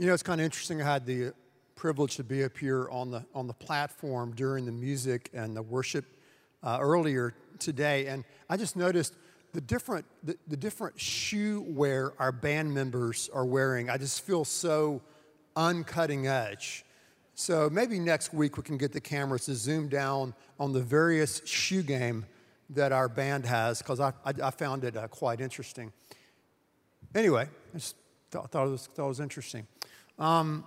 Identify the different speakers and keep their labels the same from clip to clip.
Speaker 1: You know, it's kind of interesting. I had the privilege to be up here on the on the platform during the music and the worship uh, earlier today, and I just noticed the different the, the different shoe wear our band members are wearing. I just feel so uncutting edge. So maybe next week we can get the cameras to zoom down on the various shoe game that our band has because I, I, I, found it uh, quite interesting. Anyway, I just thought, thought, it, was, thought it was interesting. Um,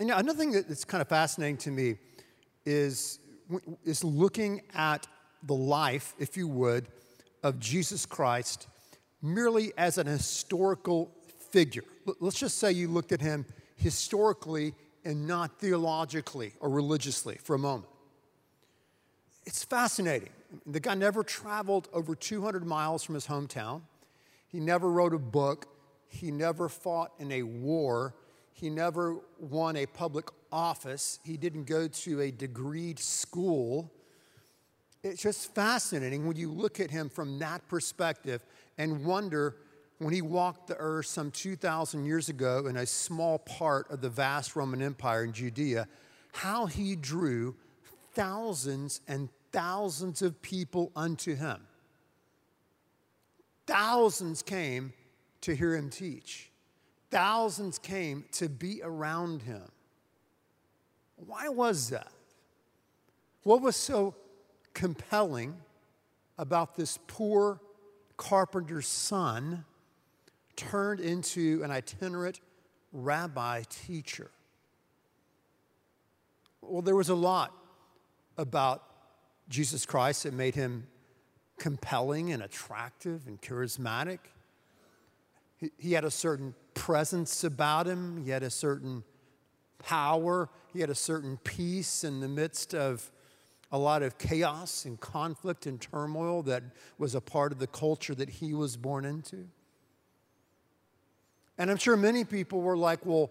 Speaker 1: and another thing that's kind of fascinating to me is, is looking at the life, if you would, of Jesus Christ merely as an historical figure. Let's just say you looked at him historically and not theologically or religiously for a moment. It's fascinating. The guy never traveled over 200 miles from his hometown. He never wrote a book. He never fought in a war. He never won a public office. He didn't go to a degreed school. It's just fascinating when you look at him from that perspective and wonder when he walked the earth some 2,000 years ago in a small part of the vast Roman Empire in Judea, how he drew thousands and thousands of people unto him. Thousands came to hear him teach. Thousands came to be around him. Why was that? What was so compelling about this poor carpenter's son turned into an itinerant rabbi teacher? Well, there was a lot about Jesus Christ that made him compelling and attractive and charismatic. He, had a certain presence about him, he had a certain power, he had a certain peace in the midst of a lot of chaos and conflict and turmoil that was a part of the culture that he was born into. And I'm sure many people were like, well,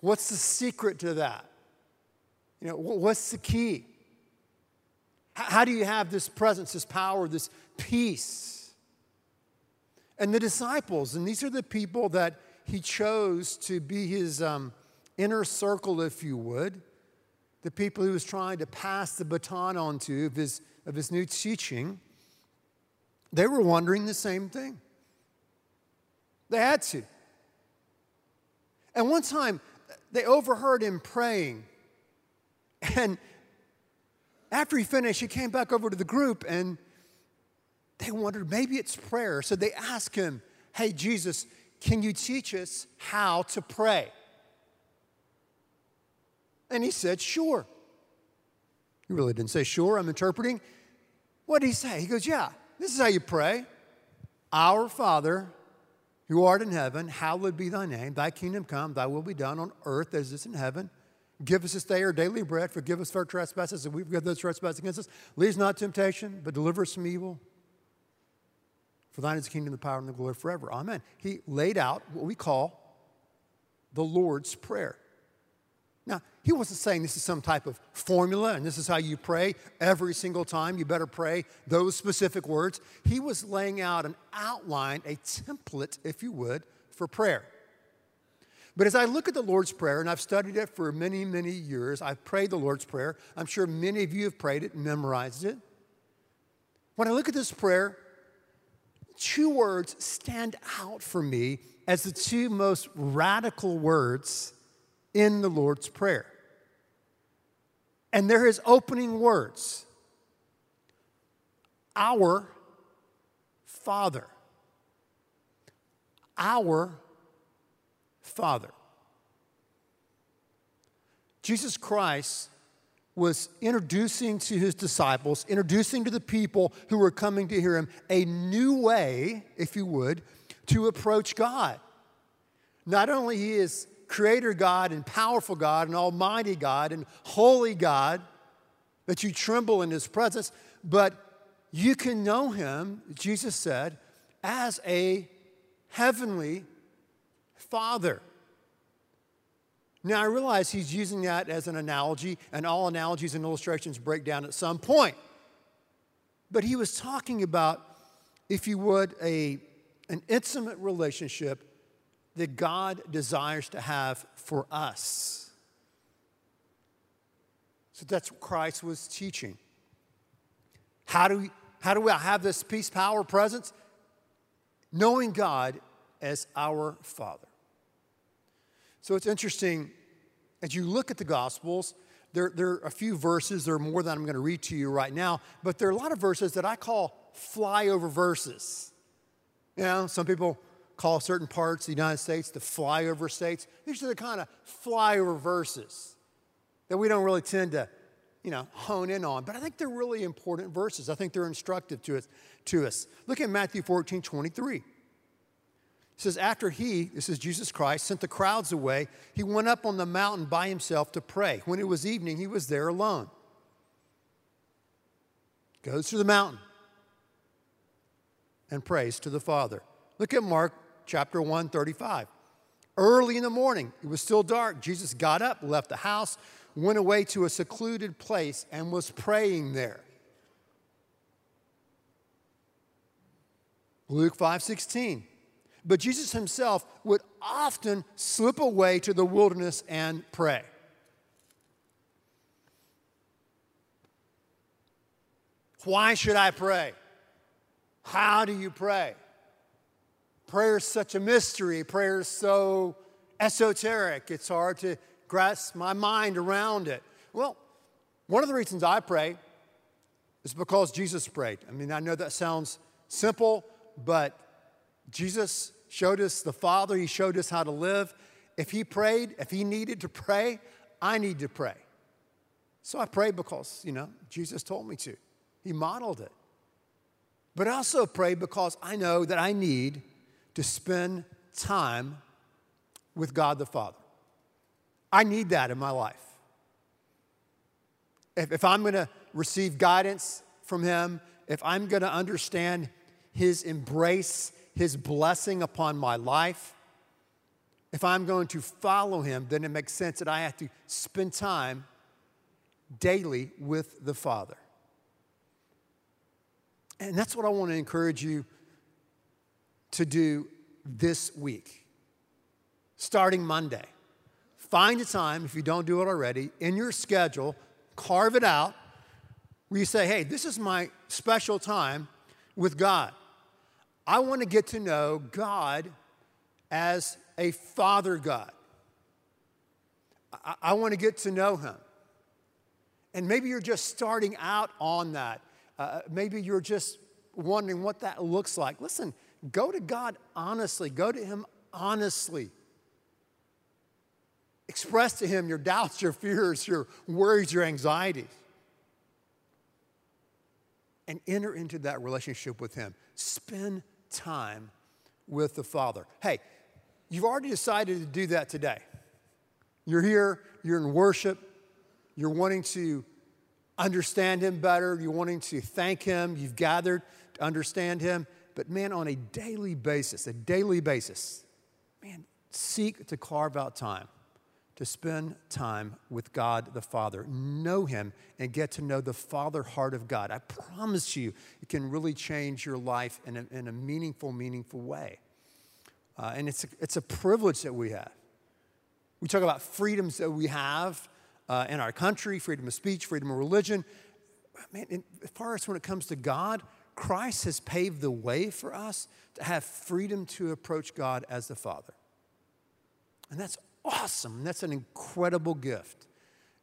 Speaker 1: what's the secret to that? You know, what's the key? How do you have this presence, this power, this peace? And the disciples, and these are the people that he chose to be his um, inner circle, if you would, the people he was trying to pass the baton on to of his, of his new teaching, they were wondering the same thing. They had to. And one time, they overheard him praying. And after he finished, he came back over to the group and they wondered maybe it's prayer. So they asked him, Hey, Jesus, can you teach us how to pray? And he said, Sure. He really didn't say, Sure, I'm interpreting. What did he say? He goes, Yeah, this is how you pray Our Father, who art in heaven, hallowed be thy name. Thy kingdom come, thy will be done on earth as it is in heaven. Give us this day our daily bread. Forgive us our trespasses, and we forgive those trespasses against us. Lead us not temptation, but deliver us from evil. For thine is the kingdom, the power, and the glory forever. Amen. He laid out what we call the Lord's Prayer. Now, he wasn't saying this is some type of formula and this is how you pray every single time. You better pray those specific words. He was laying out an outline, a template, if you would, for prayer. But as I look at the Lord's Prayer, and I've studied it for many, many years, I've prayed the Lord's Prayer. I'm sure many of you have prayed it memorized it. When I look at this prayer, two words stand out for me as the two most radical words in the Lord's Prayer. And they're his opening words Our Father. Our Father. Jesus Christ was introducing to his disciples, introducing to the people who were coming to hear him, a new way, if you would, to approach God. Not only he is creator God and powerful God and almighty God and holy God, that you tremble in his presence, but you can know him, Jesus said, as a heavenly Father. Now, I realize he's using that as an analogy, and all analogies and illustrations break down at some point. But he was talking about, if you would, a, an intimate relationship that God desires to have for us. So that's what Christ was teaching. How do we, how do we have this peace, power, presence? Knowing God as our Father. So it's interesting as you look at the Gospels, there, there are a few verses, there are more than I'm going to read to you right now, but there are a lot of verses that I call flyover verses. You know, some people call certain parts of the United States the flyover states. These are the kind of flyover verses that we don't really tend to, you know, hone in on. But I think they're really important verses. I think they're instructive to us. To us. Look at Matthew 14, 23. It says, After he, this is Jesus Christ, sent the crowds away, he went up on the mountain by himself to pray. When it was evening, he was there alone. Goes to the mountain and prays to the Father. Look at Mark chapter 1, 35. Early in the morning, it was still dark. Jesus got up, left the house, went away to a secluded place, and was praying there. Luke 5:16. But Jesus himself would often slip away to the wilderness and pray. Why should I pray? How do you pray? Prayer is such a mystery. Prayer is so esoteric. It's hard to grasp my mind around it. Well, one of the reasons I pray is because Jesus prayed. I mean, I know that sounds simple, but Jesus showed us the Father, He showed us how to live. If He prayed, if He needed to pray, I need to pray. So I pray because, you know, Jesus told me to. He modeled it. But I also pray because I know that I need to spend time with God the Father. I need that in my life. If, if I'm going to receive guidance from Him, if I'm going to understand His embrace, His blessing upon my life, if I'm going to follow Him, then it makes sense that I have to spend time daily with the Father. And that's what I want to encourage you to do this week, starting Monday. Find a time, if you don't do it already, in your schedule, carve it out, where you say, hey, this is my special time with God. I want to get to know God as a Father God. I, I want to get to know Him. And maybe you're just starting out on that. Uh, maybe you're just wondering what that looks like. Listen, Go to God honestly, go to Him honestly. Express to Him your doubts, your fears, your worries, your anxieties. And enter into that relationship with Him. Spend time with the Father. Hey, you've already decided to do that today. You're here, you're in worship, you're wanting to understand Him better, you're wanting to thank Him, you've gathered to understand Him. But man, on a daily basis, a daily basis, man, seek to carve out time to spend time with God the Father. Know Him and get to know the Father heart of God. I promise you, it can really change your life in a, in a meaningful, meaningful way. Uh, and it's a, it's a privilege that we have. We talk about freedoms that we have uh, in our country freedom of speech, freedom of religion. Man, as far as when it comes to God, Christ has paved the way for us to have freedom to approach God as the Father. And that's awesome. That's an incredible gift.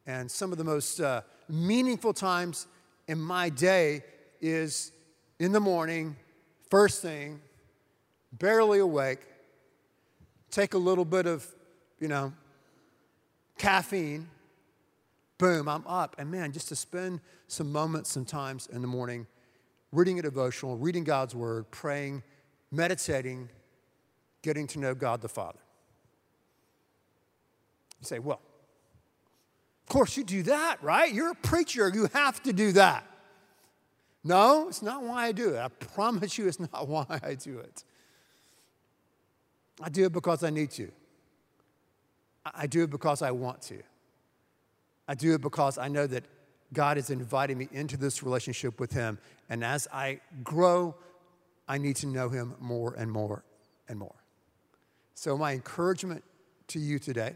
Speaker 1: And some of the most uh, meaningful times in my day is in the morning, first thing, barely awake, take a little bit of, you know, caffeine, boom, I'm up. And man, just to spend some moments sometimes in the morning reading a devotional, reading God's word, praying, meditating, getting to know God the Father. You say, well, of course you do that, right? You're a preacher, you have to do that. No, it's not why I do it. I promise you it's not why I do it. I do it because I need to. I do it because I want to. I do it because I know that God is inviting me into this relationship with Him. And as I grow, I need to know Him more and more and more. So, my encouragement to you today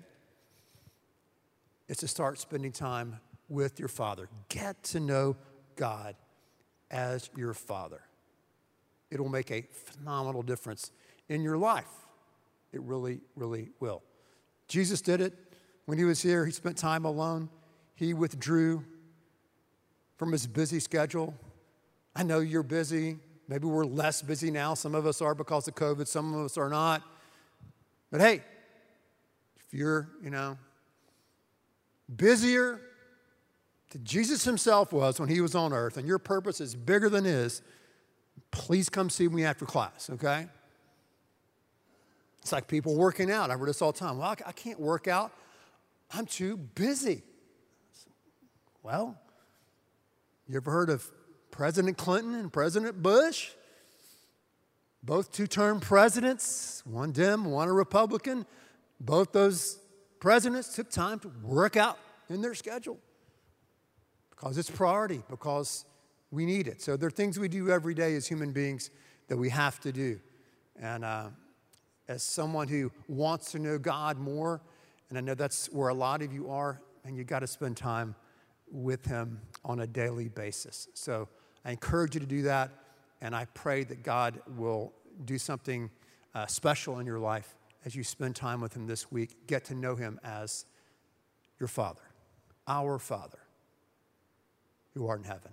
Speaker 1: is to start spending time with your Father. Get to know God as your Father. It will make a phenomenal difference in your life. It really, really will. Jesus did it when he was here. He spent time alone, he withdrew from his busy schedule. I know you're busy. Maybe we're less busy now. Some of us are because of COVID, some of us are not. But hey, if you're, you know, busier than Jesus himself was when he was on earth, and your purpose is bigger than his, please come see me after class, okay? It's like people working out. I heard this all the time. Well, I can't work out. I'm too busy. Well, you ever heard of President Clinton and President Bush? Both two term presidents, one Dem, one a Republican. Both those presidents took time to work out in their schedule because it's priority, because we need it. So there are things we do every day as human beings that we have to do. And uh, as someone who wants to know God more, and I know that's where a lot of you are, and you got to spend time with Him on a daily basis. So I encourage you to do that, and I pray that God will do something uh, special in your life as you spend time with Him this week. Get to know Him as your Father, our Father, who art in heaven.